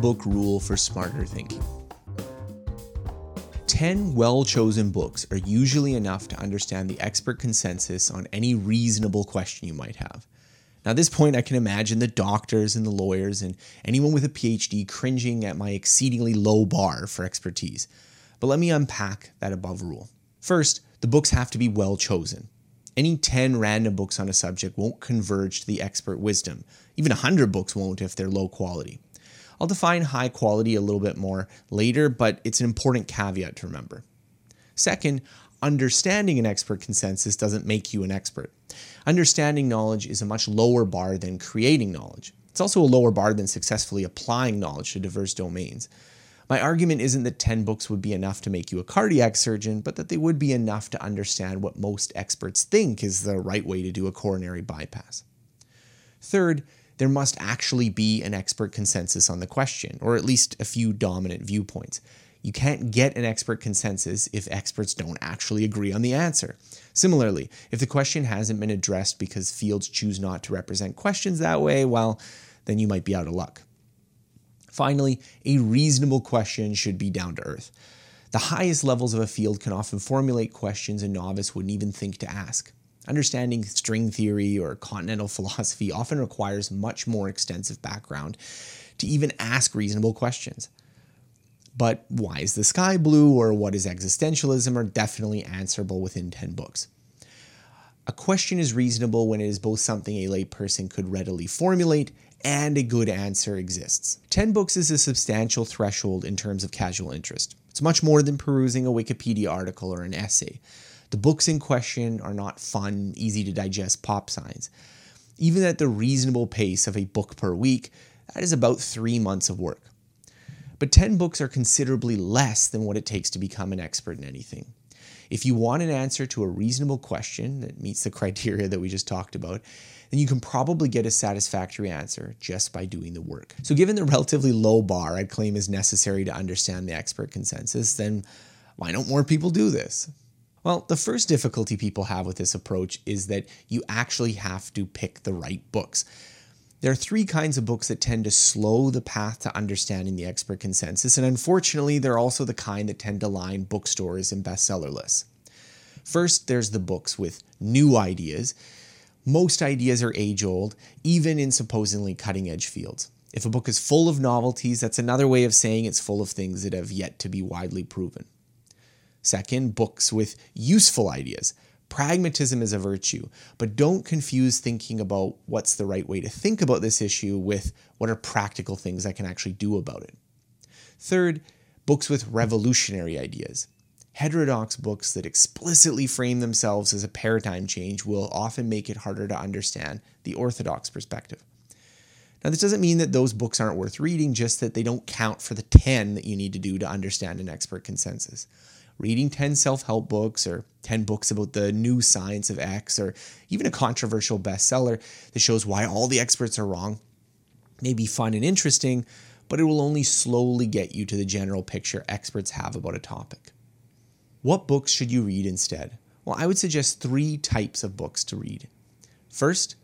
book rule for smarter thinking. 10 well chosen books are usually enough to understand the expert consensus on any reasonable question you might have. Now, at this point, I can imagine the doctors and the lawyers and anyone with a PhD cringing at my exceedingly low bar for expertise. But let me unpack that above rule. First, the books have to be well chosen. Any 10 random books on a subject won't converge to the expert wisdom. Even 100 books won't if they're low quality. I'll define high quality a little bit more later, but it's an important caveat to remember. Second, understanding an expert consensus doesn't make you an expert. Understanding knowledge is a much lower bar than creating knowledge. It's also a lower bar than successfully applying knowledge to diverse domains. My argument isn't that 10 books would be enough to make you a cardiac surgeon, but that they would be enough to understand what most experts think is the right way to do a coronary bypass. Third, there must actually be an expert consensus on the question, or at least a few dominant viewpoints. You can't get an expert consensus if experts don't actually agree on the answer. Similarly, if the question hasn't been addressed because fields choose not to represent questions that way, well, then you might be out of luck. Finally, a reasonable question should be down to earth. The highest levels of a field can often formulate questions a novice wouldn't even think to ask. Understanding string theory or continental philosophy often requires much more extensive background to even ask reasonable questions. But why is the sky blue or what is existentialism are definitely answerable within 10 books. A question is reasonable when it is both something a layperson could readily formulate and a good answer exists. 10 books is a substantial threshold in terms of casual interest. It's much more than perusing a Wikipedia article or an essay. The books in question are not fun, easy to digest pop signs. Even at the reasonable pace of a book per week, that is about three months of work. But 10 books are considerably less than what it takes to become an expert in anything. If you want an answer to a reasonable question that meets the criteria that we just talked about, then you can probably get a satisfactory answer just by doing the work. So, given the relatively low bar I'd claim is necessary to understand the expert consensus, then why don't more people do this? Well, the first difficulty people have with this approach is that you actually have to pick the right books. There are three kinds of books that tend to slow the path to understanding the expert consensus, and unfortunately, they're also the kind that tend to line bookstores and bestseller lists. First, there's the books with new ideas. Most ideas are age old, even in supposedly cutting edge fields. If a book is full of novelties, that's another way of saying it's full of things that have yet to be widely proven. Second, books with useful ideas. Pragmatism is a virtue, but don't confuse thinking about what's the right way to think about this issue with what are practical things I can actually do about it. Third, books with revolutionary ideas. Heterodox books that explicitly frame themselves as a paradigm change will often make it harder to understand the orthodox perspective. Now, this doesn't mean that those books aren't worth reading, just that they don't count for the 10 that you need to do to understand an expert consensus reading 10 self help books or 10 books about the new science of X or even a controversial bestseller that shows why all the experts are wrong may be fun and interesting, but it will only slowly get you to the general picture experts have about a topic. What books should you read instead? Well, I would suggest three types of books to read. First,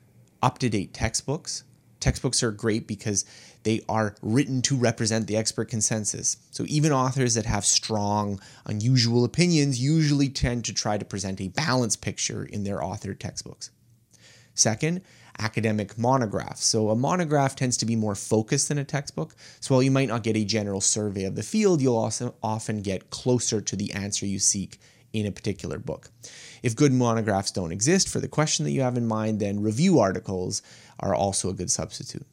up to date textbooks. Textbooks are great because they are written to represent the expert consensus. So even authors that have strong, unusual opinions usually tend to try to present a balanced picture in their authored textbooks. Second, academic monographs. So a monograph tends to be more focused than a textbook. So while you might not get a general survey of the field, you'll also often get closer to the answer you seek in a particular book. If good monographs don't exist for the question that you have in mind, then review articles are also a good substitute.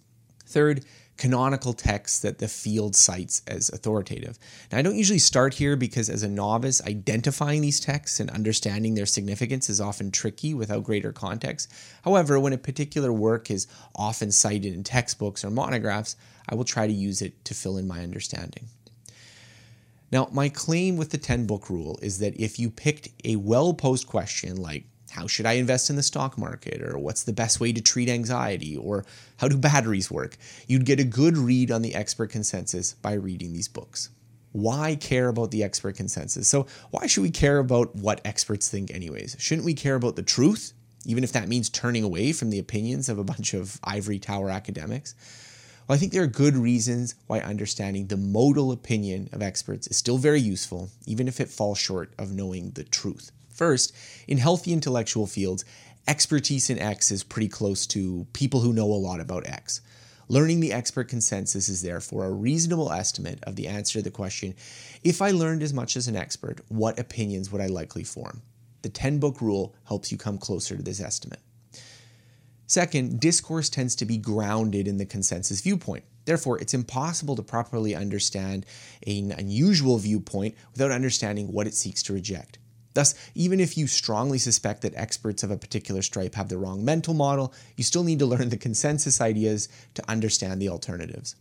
Third, canonical texts that the field cites as authoritative. Now, I don't usually start here because, as a novice, identifying these texts and understanding their significance is often tricky without greater context. However, when a particular work is often cited in textbooks or monographs, I will try to use it to fill in my understanding. Now, my claim with the 10 book rule is that if you picked a well posed question like, how should I invest in the stock market? Or what's the best way to treat anxiety? Or how do batteries work? You'd get a good read on the expert consensus by reading these books. Why care about the expert consensus? So, why should we care about what experts think, anyways? Shouldn't we care about the truth, even if that means turning away from the opinions of a bunch of ivory tower academics? Well, I think there are good reasons why understanding the modal opinion of experts is still very useful, even if it falls short of knowing the truth. First, in healthy intellectual fields, expertise in X is pretty close to people who know a lot about X. Learning the expert consensus is therefore a reasonable estimate of the answer to the question if I learned as much as an expert, what opinions would I likely form? The 10 book rule helps you come closer to this estimate. Second, discourse tends to be grounded in the consensus viewpoint. Therefore, it's impossible to properly understand an unusual viewpoint without understanding what it seeks to reject. Thus, even if you strongly suspect that experts of a particular stripe have the wrong mental model, you still need to learn the consensus ideas to understand the alternatives.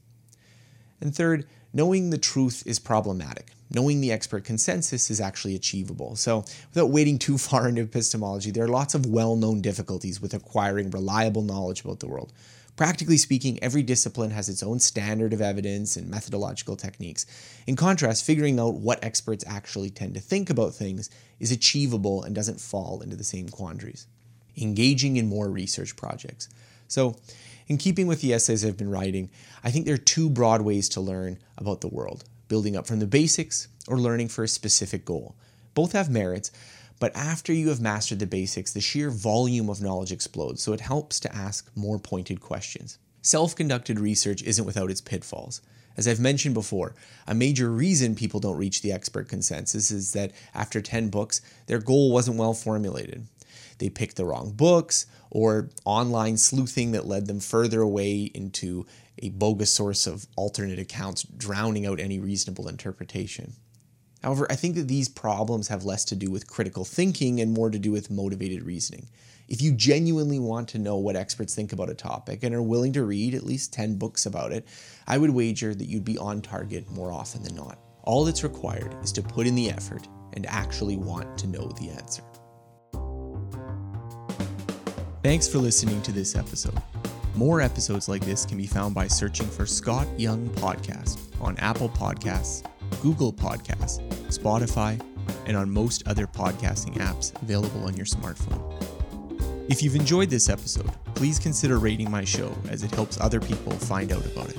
And third, knowing the truth is problematic. Knowing the expert consensus is actually achievable. So, without wading too far into epistemology, there are lots of well known difficulties with acquiring reliable knowledge about the world. Practically speaking, every discipline has its own standard of evidence and methodological techniques. In contrast, figuring out what experts actually tend to think about things is achievable and doesn't fall into the same quandaries. Engaging in more research projects. So, in keeping with the essays I've been writing, I think there are two broad ways to learn about the world building up from the basics or learning for a specific goal. Both have merits, but after you have mastered the basics, the sheer volume of knowledge explodes, so it helps to ask more pointed questions. Self conducted research isn't without its pitfalls. As I've mentioned before, a major reason people don't reach the expert consensus is that after 10 books, their goal wasn't well formulated. They picked the wrong books, or online sleuthing that led them further away into a bogus source of alternate accounts, drowning out any reasonable interpretation. However, I think that these problems have less to do with critical thinking and more to do with motivated reasoning. If you genuinely want to know what experts think about a topic and are willing to read at least 10 books about it, I would wager that you'd be on target more often than not. All that's required is to put in the effort and actually want to know the answer. Thanks for listening to this episode. More episodes like this can be found by searching for Scott Young Podcast on Apple Podcasts Google Podcasts, Spotify, and on most other podcasting apps available on your smartphone. If you've enjoyed this episode, please consider rating my show as it helps other people find out about it.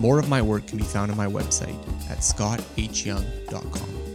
More of my work can be found on my website at scotthyoung.com.